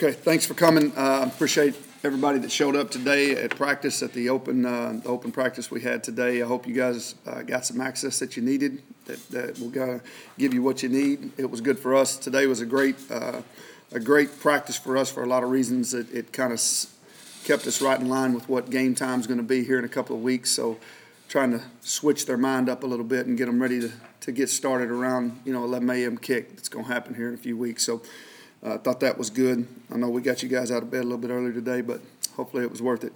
Okay, thanks for coming. Uh, appreciate everybody that showed up today at practice at the open uh, the open practice we had today. I hope you guys uh, got some access that you needed. That, that will to give you what you need. It was good for us. Today was a great uh, a great practice for us for a lot of reasons. It, it kind of kept us right in line with what game time is going to be here in a couple of weeks. So trying to switch their mind up a little bit and get them ready to, to get started around you know 11 a.m. kick that's going to happen here in a few weeks. So I uh, thought that was good. I know we got you guys out of bed a little bit earlier today, but hopefully it was worth it.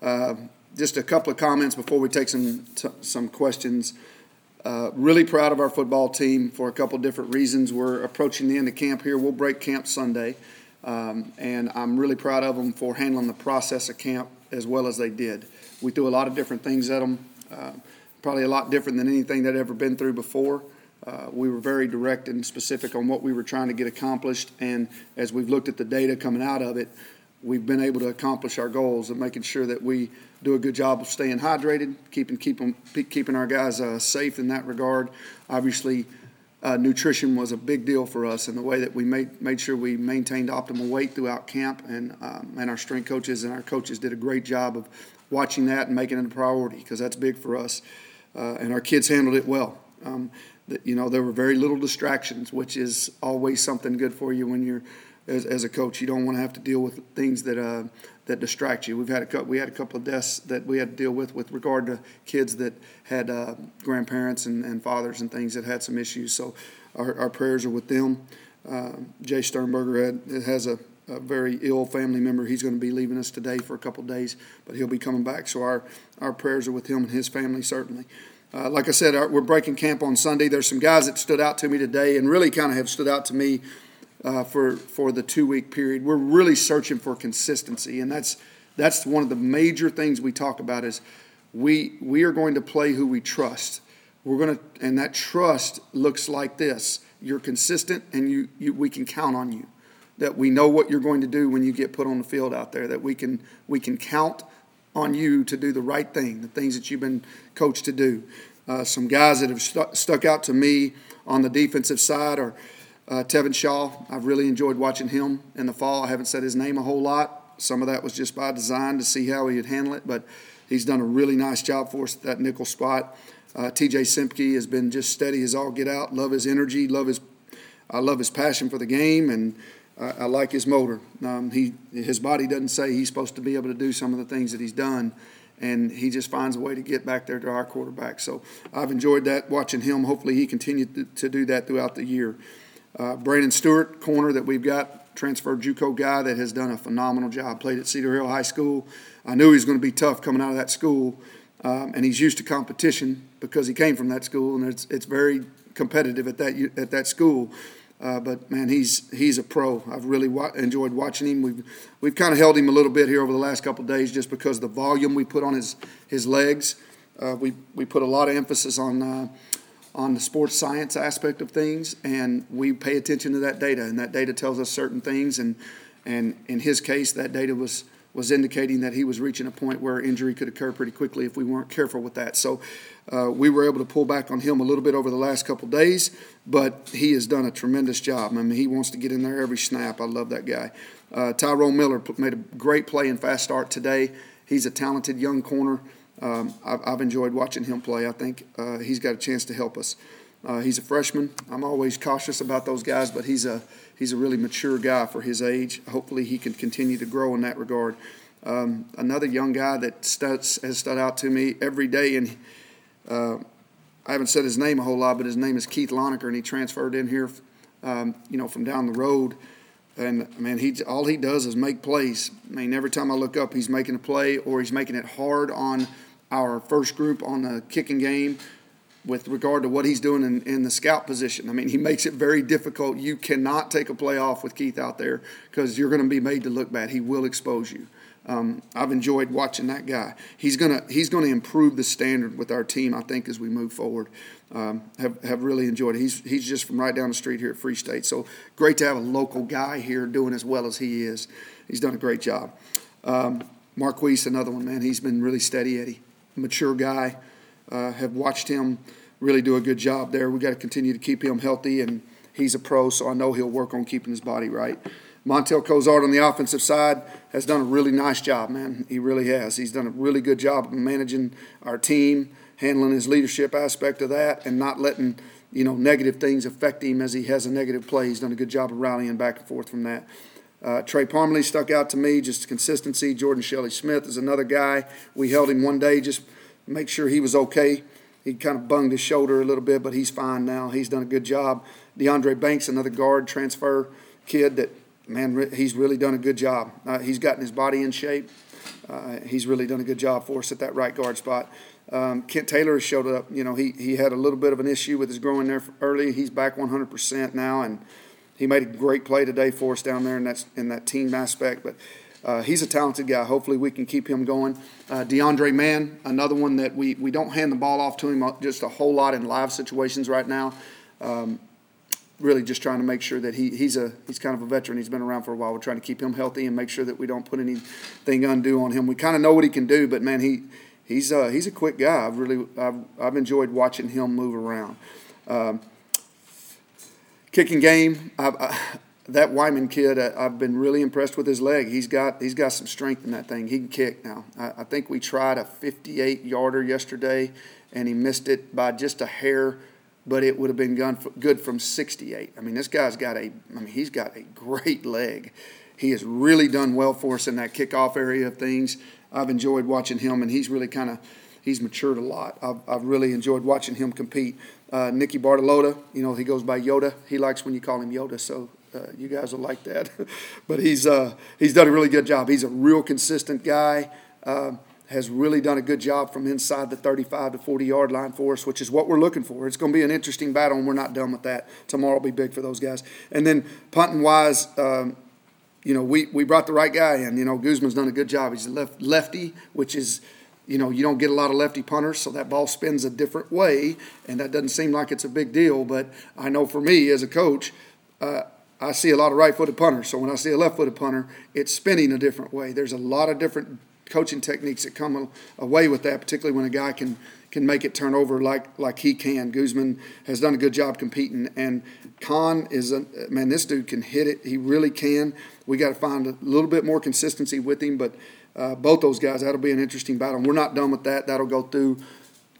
Uh, just a couple of comments before we take some t- some questions. Uh, really proud of our football team for a couple different reasons. We're approaching the end of camp here. We'll break camp Sunday, um, and I'm really proud of them for handling the process of camp as well as they did. We threw a lot of different things at them, uh, probably a lot different than anything they'd ever been through before. Uh, we were very direct and specific on what we were trying to get accomplished, and as we've looked at the data coming out of it, we've been able to accomplish our goals and making sure that we do a good job of staying hydrated, keeping keeping keeping our guys uh, safe in that regard. Obviously, uh, nutrition was a big deal for us, and the way that we made made sure we maintained optimal weight throughout camp, and um, and our strength coaches and our coaches did a great job of watching that and making it a priority because that's big for us, uh, and our kids handled it well. Um, you know, there were very little distractions, which is always something good for you when you're as, as a coach. You don't want to have to deal with things that uh, that distract you. We've had a we had a couple of deaths that we had to deal with with regard to kids that had uh, grandparents and, and fathers and things that had some issues. So our, our prayers are with them. Uh, Jace Sternberger had, has a, a, very ill family member. He's going to be leaving us today for a couple of days, but he'll be coming back. So our, our prayers are with him and his family, certainly. Uh, like I said, our, we're breaking camp on Sunday. There's some guys that stood out to me today and really kind of have stood out to me uh, for for the two week period. We're really searching for consistency, and that's that's one of the major things we talk about is we we are going to play who we trust. We're going to, and that trust looks like this: you're consistent, and you, you we can count on you. That we know what you're going to do when you get put on the field out there. That we can we can count on you to do the right thing, the things that you've been coached to do. Uh, some guys that have stu- stuck out to me on the defensive side are uh, Tevin Shaw. I've really enjoyed watching him in the fall. I haven't said his name a whole lot. Some of that was just by design to see how he would handle it, but he's done a really nice job for us at that nickel spot. Uh, TJ Semke has been just steady as all get out. Love his energy. Love his, I love his passion for the game, and I, I like his motor. Um, he his body doesn't say he's supposed to be able to do some of the things that he's done, and he just finds a way to get back there to our quarterback. So I've enjoyed that watching him. Hopefully he continued to, to do that throughout the year. Uh, Brandon Stewart, corner that we've got, transferred JUCO guy that has done a phenomenal job. Played at Cedar Hill High School. I knew he was going to be tough coming out of that school, um, and he's used to competition because he came from that school, and it's it's very competitive at that at that school. Uh, but man, he's he's a pro. I've really wa- enjoyed watching him. We've we've kind of held him a little bit here over the last couple days, just because the volume we put on his his legs. Uh, we we put a lot of emphasis on uh, on the sports science aspect of things, and we pay attention to that data, and that data tells us certain things. And and in his case, that data was was indicating that he was reaching a point where injury could occur pretty quickly if we weren't careful with that. So uh, we were able to pull back on him a little bit over the last couple days, but he has done a tremendous job. I mean, he wants to get in there every snap. I love that guy. Uh, Tyrone Miller made a great play in fast start today. He's a talented young corner. Um, I've, I've, enjoyed watching him play. I think uh, he's got a chance to help us. Uh, he's a freshman. I'm always cautious about those guys, but he's a he's a really mature guy for his age. Hopefully, he can continue to grow in that regard. Um, another young guy that studs, has stood out to me every day, and uh, I haven't said his name a whole lot, but his name is Keith Loneker, and he transferred in here, um, you know, from down the road. And man, he all he does is make plays. I mean, every time I look up, he's making a play or he's making it hard on our first group on the kicking game with regard to what he's doing in, in the scout position. I mean, he makes it very difficult. You cannot take a play off with Keith out there because you're going to be made to look bad. He will expose you. Um, I've enjoyed watching that guy. He's gonna he's gonna improve the standard with our team. I think as we move forward, um, have have really enjoyed it. He's he's just from right down the street here at Free State. So great to have a local guy here doing as well as he is. He's done a great job. Um, Marquise, another one, man. He's been really steady, Eddie. Mature guy. Uh, have watched him really do a good job there. We got to continue to keep him healthy, and he's a pro, so I know he'll work on keeping his body right. Montel Cozart on the offensive side has done a really nice job, man. He really has. He's done a really good job of managing our team, handling his leadership aspect of that, and not letting you know negative things affect him as he has a negative play. He's done a good job of rallying back and forth from that. Uh, Trey Parmalee stuck out to me, just consistency. Jordan Shelley Smith is another guy. We held him one day, just make sure he was okay. He kind of bunged his shoulder a little bit, but he's fine now. He's done a good job. DeAndre Banks, another guard transfer kid that, man, he's really done a good job. Uh, he's gotten his body in shape. Uh, he's really done a good job for us at that right guard spot. Um, Kent Taylor showed up. You know, he, he had a little bit of an issue with his growing there early. He's back 100% now, and he made a great play today for us down there in that, in that team aspect. But uh, he's a talented guy. Hopefully, we can keep him going. Uh, DeAndre Mann, another one that we, we don't hand the ball off to him uh, just a whole lot in live situations right now. Um, really, just trying to make sure that he, he's a he's kind of a veteran. He's been around for a while. We're trying to keep him healthy and make sure that we don't put anything undue on him. We kind of know what he can do, but man, he he's uh, he's a quick guy. I've really I've, I've enjoyed watching him move around. Um, kicking game. I, I, that Wyman kid, I, have been really impressed with his leg. He's got he's got some strength in that thing. He can kick now. I, I think we tried a 58 yarder yesterday, and he missed it by just a hair, but it would have been good from 68. I mean, this guy's got a I mean he's got a great leg. He has really done well for us in that kickoff area of things. I've enjoyed watching him, and he's really kind of he's matured a lot. I've, I've really enjoyed watching him compete. Uh, Nicky Bartolotta, you know, he goes by Yoda. He likes when you call him Yoda, so uh, you guys will like that. but he's uh, he's done a really good job. He's a real consistent guy. Uh, has really done a good job from inside the 35 to 40 yard line for us, which is what we're looking for. It's going to be an interesting battle, and we're not done with that. Tomorrow will be big for those guys. And then punting wise, um, you know, we, we brought the right guy in. You know, Guzman's done a good job. He's a left, lefty, which is you know, you don't get a lot of lefty punters, so that ball spins a different way, and that doesn't seem like it's a big deal. But I know for me as a coach, uh, I see a lot of right-footed punters. So when I see a left-footed punter, it's spinning a different way. There's a lot of different coaching techniques that come away with that, particularly when a guy can can make it turn over like like he can. Guzman has done a good job competing, and Khan is a man. This dude can hit it. He really can. We got to find a little bit more consistency with him, but uh, both those guys, that'll be an interesting battle. And we're not done with that. That'll go through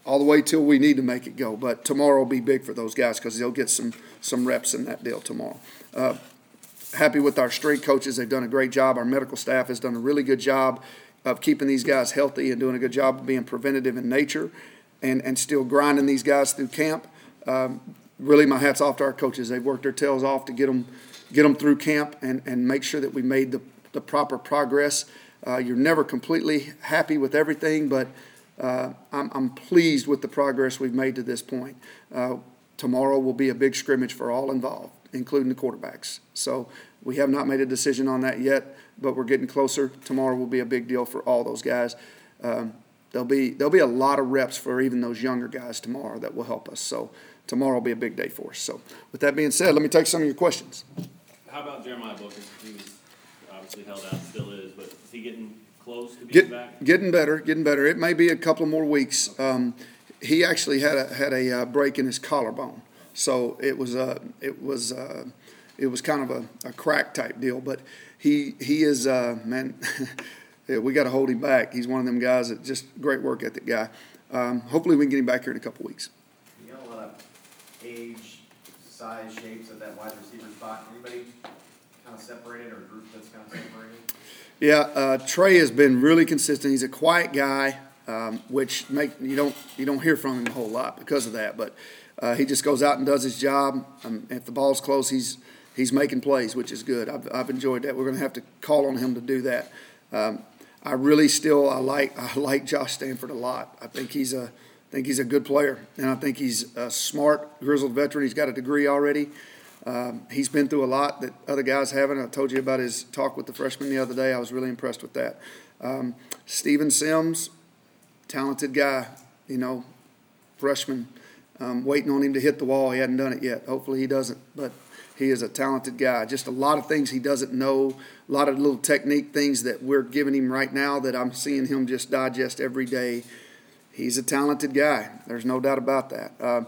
all the way till we need to make it go. But tomorrow will be big for those guys because they'll get some some reps in that deal tomorrow. Uh, happy with our strength coaches. They've done a great job. Our medical staff has done a really good job of keeping these guys healthy and doing a good job of being preventative in nature and, and still grinding these guys through camp. Um, really, my hat's off to our coaches. They've worked their tails off to get them, get them through camp and, and make sure that we made the, the proper progress. Uh, you're never completely happy with everything, but uh, I'm, I'm, pleased with the progress we've made to this point. Uh, tomorrow will be a big scrimmage for all involved including the quarterbacks. So we have not made a decision on that yet, but we're getting closer. Tomorrow will be a big deal for all those guys. Um, there'll be there'll be a lot of reps for even those younger guys tomorrow that will help us. So tomorrow will be a big day for us. So with that being said, let me take some of your questions. How about Jeremiah Booker? He was obviously held out, still is, but is he getting close to being Get, back? Getting better, getting better. It may be a couple more weeks. Um, he actually had a had a uh, break in his collarbone. So it was a it was a, it was kind of a, a crack type deal. But he he is uh, man. yeah, we got to hold him back. He's one of them guys that just great work ethic guy. Um, hopefully we can get him back here in a couple weeks. You got a lot of age, size, shapes at that wide receiver spot. Anybody kind of separated or group that's kind of separated? Yeah, uh, Trey has been really consistent. He's a quiet guy, um, which make you don't you don't hear from him a whole lot because of that. But uh, he just goes out and does his job. Um, if the ball's close, he's he's making plays, which is good. I've, I've enjoyed that. We're going to have to call on him to do that. Um, I really still I like I like Josh Stanford a lot. I think he's a I think he's a good player, and I think he's a smart grizzled veteran. He's got a degree already. Um, he's been through a lot that other guys haven't. I told you about his talk with the freshman the other day. I was really impressed with that. Um, Steven Sims, talented guy. You know, freshman um, waiting on him to hit the wall. He hadn't done it yet. Hopefully, he doesn't. But he is a talented guy. Just a lot of things he doesn't know, a lot of little technique things that we're giving him right now that I'm seeing him just digest every day. He's a talented guy. There's no doubt about that. Uh,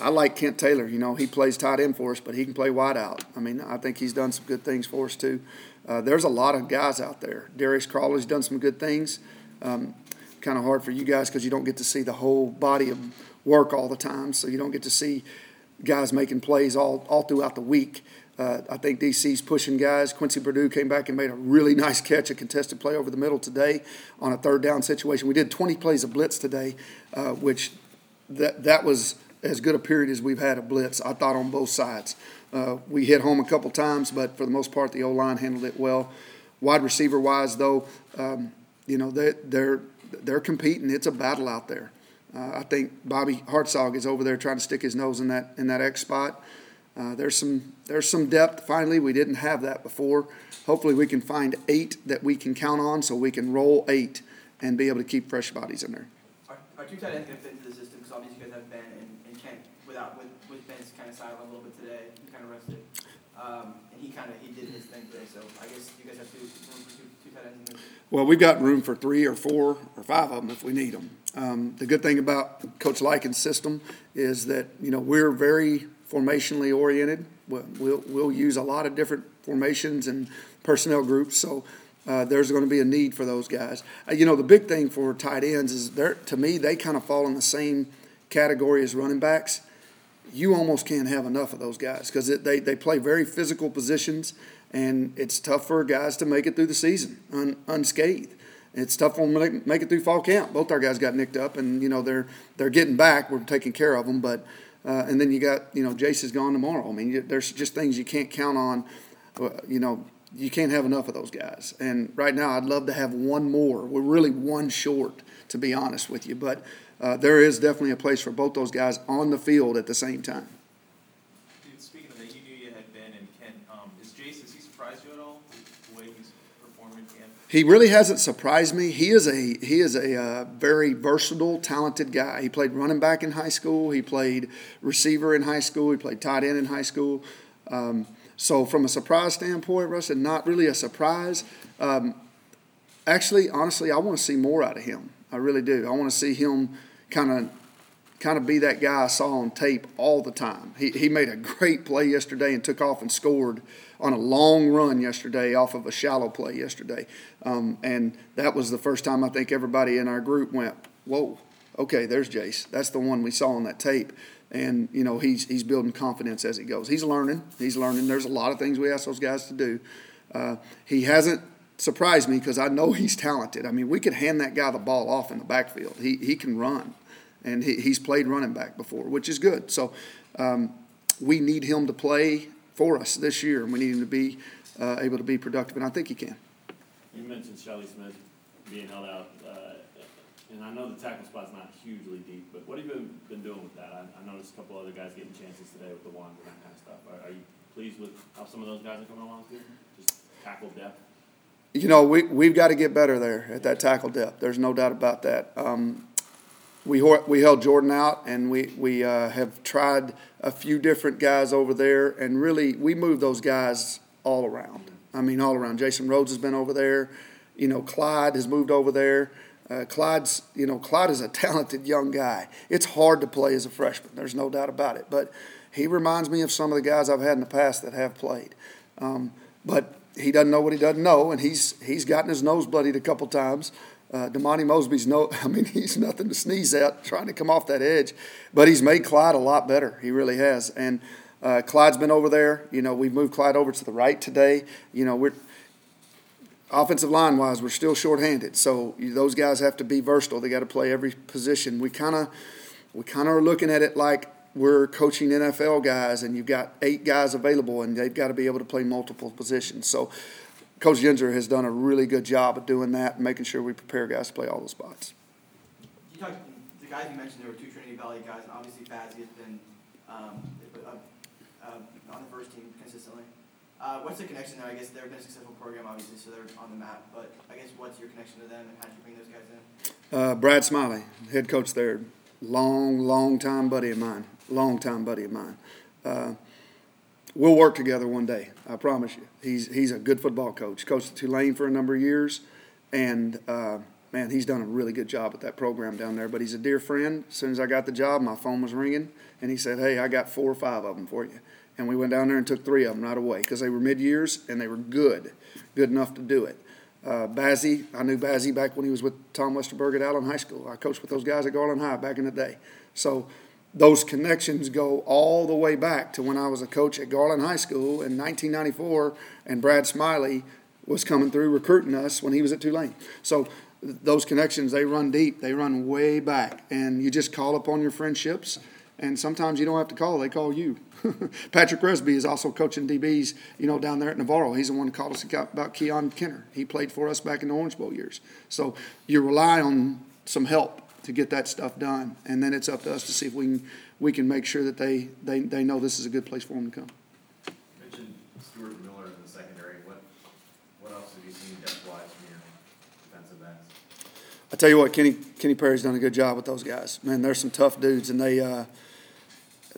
I like Kent Taylor. You know, he plays tight end for us, but he can play wide out. I mean, I think he's done some good things for us too. Uh, there's a lot of guys out there. Darius Crawley's done some good things. Um, kind of hard for you guys because you don't get to see the whole body of work all the time, so you don't get to see guys making plays all all throughout the week. Uh, I think DC's pushing guys. Quincy Perdue came back and made a really nice catch, a contested play over the middle today on a third down situation. We did 20 plays of blitz today, uh, which that that was as good a period as we've had of blitz. I thought on both sides. Uh, we hit home a couple times, but for the most part, the O line handled it well. Wide receiver wise, though, um, you know they they're they're competing. It's a battle out there. Uh, I think Bobby Hartzog is over there trying to stick his nose in that in that X spot. Uh, there's some there's some depth. Finally, we didn't have that before. Hopefully, we can find eight that we can count on, so we can roll eight and be able to keep fresh bodies in there. Are, are two tight ends gonna fit into the system? Because obviously you guys have Ben and, and Kent without with with Ben's kind of sideline a little bit today. He kind of rested, um, and he kind of he did his thing today. So I guess you guys have two two, two tight ends. In there. Well, we've got room for three or four or five of them if we need them. Um, the good thing about Coach Likens' system is that you know we're very formationally oriented. We'll, we'll, use a lot of different formations and personnel groups, so uh, there's going to be a need for those guys. Uh, you know, the big thing for tight ends is they're to me they kind of fall in the same category as running backs. You almost can't have enough of those guys because they, they play very physical positions, and it's tough for guys to make it through the season un, unscathed. It's tough for them to make, it through fall camp. Both our guys got nicked up, and you know they're they're getting back. We're taking care of them, but uh, and then you got you know Jace is gone tomorrow. I mean, you, there's just things you can't count on. You know, you can't have enough of those guys. And right now, I'd love to have one more. We're really one short, to be honest with you. But uh, there is definitely a place for both those guys on the field at the same time. Dude, speaking of that, you knew you had Ben and Ken. Um, is Jace, has he surprised you at all, the way he's performing in camp? He really hasn't surprised me. He is a he is a uh, very versatile, talented guy. He played running back in high school. He played receiver in high school. He played tight end in high school. Um, so from a surprise standpoint, Rustin, not really a surprise. Um, actually, honestly, I want to see more out of him. I really do. I want to see him kind of kind of be that guy I saw on tape all the time. He, he made a great play yesterday and took off and scored on a long run yesterday off of a shallow play yesterday. Um, and that was the first time I think everybody in our group went, whoa, okay, there's Jace. That's the one we saw on that tape. And, you know, he's, he's building confidence as he goes. He's learning. He's learning. There's a lot of things we ask those guys to do. Uh, he hasn't surprised me because I know he's talented. I mean, we could hand that guy the ball off in the backfield. He, he can run and he, he's played running back before, which is good. So um, we need him to play for us this year, and we need him to be uh, able to be productive, and I think he can. You mentioned Shelley Smith being held out, uh, and I know the tackle spot's not hugely deep, but what have you been, doing with that? I, I noticed a couple other guys getting chances today with the ones and that kind of stuff. Are, are you pleased with how some of those guys are coming along too? Just tackle depth? You know, we, we've got to get better there at that tackle depth. There's no doubt about that. Um, we, we held Jordan out, and we, we uh, have tried a few different guys over there, and really, we moved those guys all around. I mean, all around. Jason Rhodes has been over there. You know, Clyde has moved over there. Uh, Clyde's, you know, Clyde is a talented young guy. It's hard to play as a freshman. There's no doubt about it. But he reminds me of some of the guys I've had in the past that have played. Um, but he doesn't know what he doesn't know, and he's he's gotten his nose bloodied a couple times. Uh, Demonte Mosby's no, I mean, he's nothing to sneeze at trying to come off that edge, but he's made Clyde a lot better. He really has. And uh, Clyde's been over there. You know, we've moved Clyde over to the right today. You know, we're offensive line wise, we're still shorthanded. So those guys have to be versatile. They got to play every position. We kind of, we kind of are looking at it like we're coaching NFL guys, and you've got eight guys available, and they've got to be able to play multiple positions. So Coach Ginger has done a really good job of doing that and making sure we prepare guys to play all those spots. You talked the guys you mentioned. There were two Trinity Valley guys, and obviously Fazzy has been um, on the first team consistently. Uh, what's the connection there? I guess they've been a successful program, obviously, so they're on the map. But I guess what's your connection to them, and how did you bring those guys in? Uh, Brad Smiley, head coach there, long, long time buddy of mine, long time buddy of mine. Uh, we'll work together one day. I promise you. He's he's a good football coach. Coached at Tulane for a number of years, and uh, man, he's done a really good job at that program down there. But he's a dear friend. As soon as I got the job, my phone was ringing, and he said, "Hey, I got four or five of them for you." And we went down there and took three of them right away because they were mid years and they were good, good enough to do it. Uh, Bazzy, I knew Bazzy back when he was with Tom Westerberg at Allen High School. I coached with those guys at Garland High back in the day. So those connections go all the way back to when I was a coach at Garland High School in 1994, and Brad Smiley was coming through recruiting us when he was at Tulane. So those connections they run deep, they run way back, and you just call upon your friendships. And sometimes you don't have to call; they call you. Patrick Resby is also coaching DBs, you know, down there at Navarro. He's the one who called us about Keon Kenner. He played for us back in the Orange Bowl years. So you rely on some help to get that stuff done, and then it's up to us to see if we can we can make sure that they they, they know this is a good place for them to come. You mentioned Stewart Miller in the secondary. What, what else have you seen depth-wise from your defensive backs? I tell you what, Kenny Kenny Perry's done a good job with those guys. Man, they're some tough dudes, and they uh,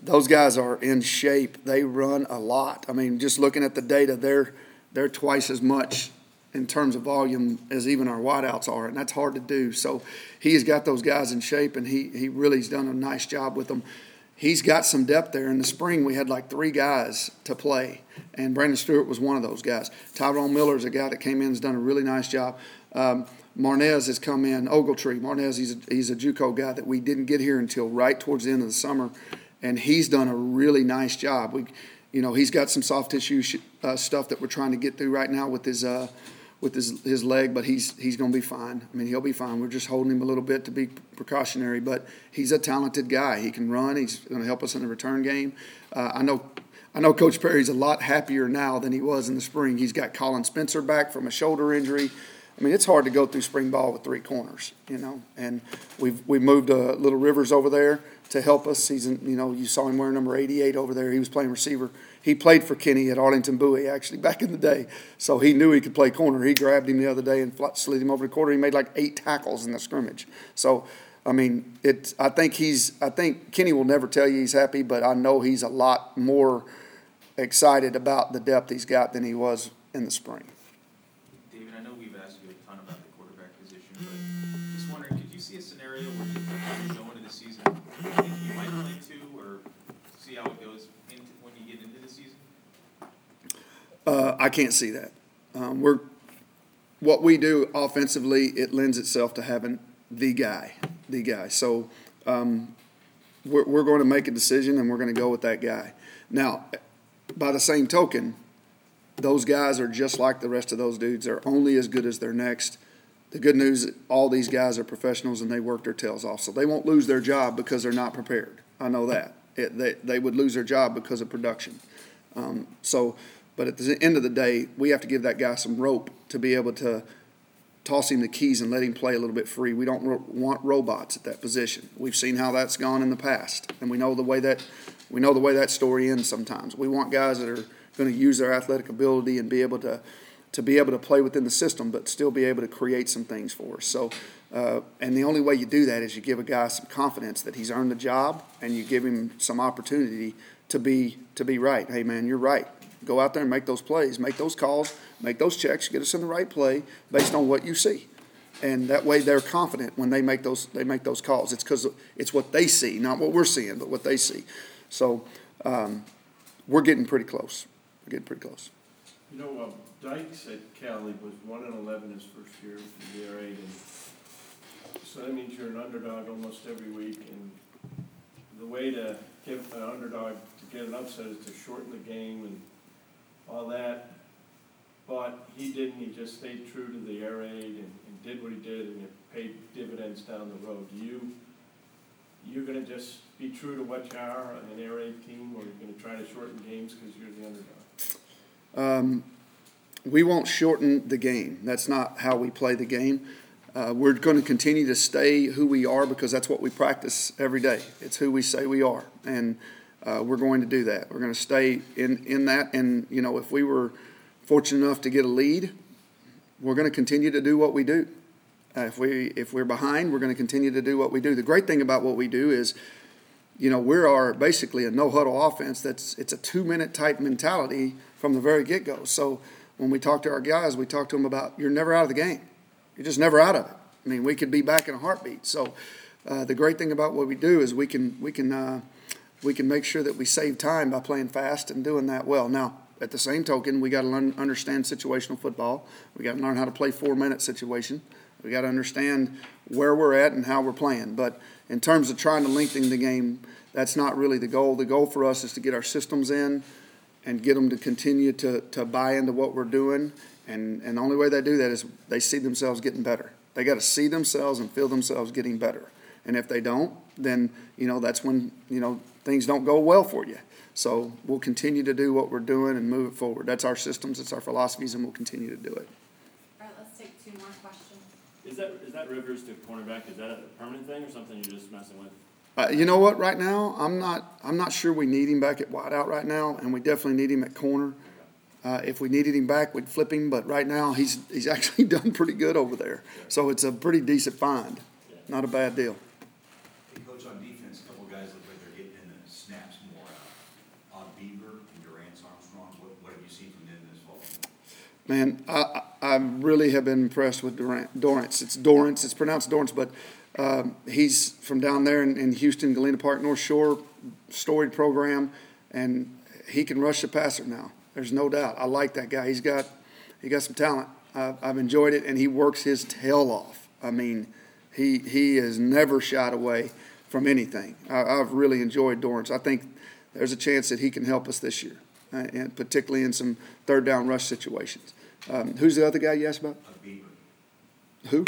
those guys are in shape. They run a lot. I mean, just looking at the data, they're they're twice as much in terms of volume as even our wideouts are, and that's hard to do. So he's got those guys in shape, and he he really's done a nice job with them. He's got some depth there. In the spring, we had like three guys to play, and Brandon Stewart was one of those guys. Tyrone Miller is a guy that came in has done a really nice job. Um, Marnez has come in. Ogletree, Marnez, he's a, he's a JUCO guy that we didn't get here until right towards the end of the summer, and he's done a really nice job. We, you know, he's got some soft tissue sh- uh, stuff that we're trying to get through right now with his uh, with his his leg, but he's he's going to be fine. I mean, he'll be fine. We're just holding him a little bit to be precautionary, but he's a talented guy. He can run. He's going to help us in the return game. Uh, I know. I know Coach Perry's a lot happier now than he was in the spring. He's got Colin Spencer back from a shoulder injury. I mean, it's hard to go through spring ball with three corners, you know. And we've we moved uh, Little Rivers over there to help us. He's in, you know, you saw him wearing number 88 over there. He was playing receiver. He played for Kenny at Arlington Bowie actually back in the day, so he knew he could play corner. He grabbed him the other day and slid him over the corner. He made like eight tackles in the scrimmage. So. I mean, it. I think he's. I think Kenny will never tell you he's happy, but I know he's a lot more excited about the depth he's got than he was in the spring. David, I know we've asked you a ton about the quarterback position, but just wondering, could you see a scenario where you could go into the season, you think you might play two, or see how it goes into, when you get into the season? Uh, I can't see that. Um, we're what we do offensively. It lends itself to having the guy, the guy. So um, we're, we're going to make a decision, and we're going to go with that guy. Now, by the same token, those guys are just like the rest of those dudes. They're only as good as their next. The good news, all these guys are professionals and they work their tails off. So they won't lose their job because they're not prepared. I know that. It, they, they would lose their job because of production. Um, so, but at the end of the day, we have to give that guy some rope to be able to toss him the keys and let him play a little bit free. We don't ro- want robots at that position. We've seen how that's gone in the past, and we know the way that we know the way that story ends. Sometimes we want guys that are going to use their athletic ability and be able to to be able to play within the system, but still be able to create some things for us. So, uh, and the only way you do that is you give a guy some confidence that he's earned the job, and you give him some opportunity to be to be right. Hey, man, you're right. Go out there and make those plays, make those calls, make those checks, get us in the right play based on what you see. And that way, they're confident when they make those they make those calls. It's because it's what they see, not what we're seeing, but what they see. So, um, we're getting pretty close. We're getting pretty close. You know, uh, Dykes at Cali was one and eleven his first year in the raid, and so that means you're an underdog almost every week, and the way to give an underdog to get an upset is to shorten the game and all that. But he didn't, he just stayed true to the air raid and, and did what he did, and it paid dividends down the road. You, you're gonna just be true to what you are, on an air raid team, or you're gonna try to shorten games because you're the underdog? Um, we won't shorten the game. That's not how we play the game. Uh, we're going to continue to stay who we are because that's what we practice every day. It's who we say we are, and uh, we're going to do that. We're going to stay in in that. And you know, if we were fortunate enough to get a lead, we're going to continue to do what we do. Uh, if we if we're behind, we're going to continue to do what we do. The great thing about what we do is you know, we are basically a no huddle offense. That's it's a two minute type mentality from the very get go. So when we talk to our guys, we talk to them about you're never out of the game. You're just never out of it. I mean, we could be back in a heartbeat. So, uh, the great thing about what we do is we can, we can, uh, we can make sure that we save time by playing fast and doing that well. Now, at the same token, we got to learn, understand situational football. We got to learn how to play four-minute situation. We got to understand where we're at and how we're playing. But in terms of trying to lengthen the game, that's not really the goal. The goal for us is to get our systems in and get them to continue to, to buy into what we're doing. And, and the only way they do that is they see themselves getting better. They got to see themselves and feel themselves getting better. And if they don't, then, you know, that's when, you know, things don't go well for you. So we'll continue to do what we're doing and move it forward. That's our systems, it's our philosophies, and we'll continue to do it. All right, let's take two more questions. Is that, is that Rivers to cornerback, is that a permanent thing or something you're just messing with? Uh, you know what? Right now, I'm not. I'm not sure we need him back at wideout right now, and we definitely need him at corner. Uh, if we needed him back, we'd flip him. But right now, he's he's actually done pretty good over there. So it's a pretty decent find. Not a bad deal. Hey, Coach, on defense, a couple guys look like they're getting in the snaps more. Uh, Odd Bieber and Durant Armstrong, what, what have you seen from them this fall? Man, I, I really have been impressed with Durant, Dorance. It's Dorance. It's pronounced Dorance, but um, he's from down there in, in Houston, Galena Park, North Shore, storied program, and he can rush the passer now. There's no doubt. I like that guy. He's got he got some talent. I've, I've enjoyed it, and he works his tail off. I mean, he he has never shied away from anything. I, I've really enjoyed Dorance. I think there's a chance that he can help us this year, uh, and particularly in some third down rush situations. Um, who's the other guy you asked about? Who?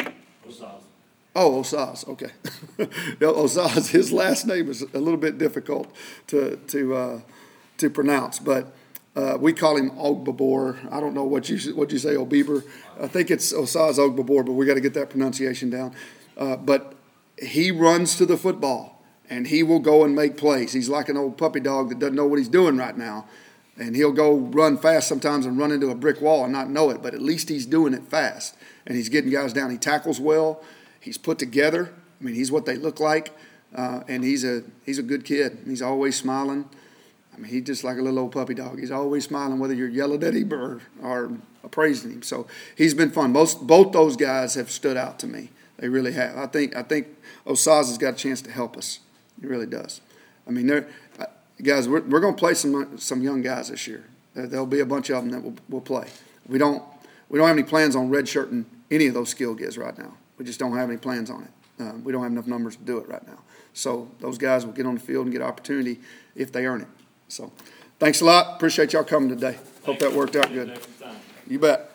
Osaz. Oh, Osaz. Okay, Osaz. His last name is a little bit difficult to to uh, to pronounce, but uh, we call him Ogbabor. I don't know what you what you say, Obeber. I think it's Osaz Ogbabor, but we got to get that pronunciation down. Uh, but he runs to the football, and he will go and make plays. He's like an old puppy dog that doesn't know what he's doing right now. And he'll go run fast sometimes and run into a brick wall and not know it, but at least he's doing it fast. And he's getting guys down. He tackles well. He's put together. I mean, he's what they look like. Uh, and he's a he's a good kid. He's always smiling. I mean, he's just like a little old puppy dog. He's always smiling, whether you're yelling at him or, or praising him. So he's been fun. Most both those guys have stood out to me. They really have. I think I think Osaz has got a chance to help us. He really does. I mean, they're, guys, we're, we're going to play some some young guys this year. There- There'll be a bunch of them that will will play. We don't we don't have any plans on redshirting any of those skill guys right now. We just don't have any plans on it. Uh, we don't have enough numbers to do it right now. So those guys will get on the field and get opportunity if they earn it. So, thanks a lot. Appreciate y'all coming today. Hope that worked out good. Thanks for your time. You bet.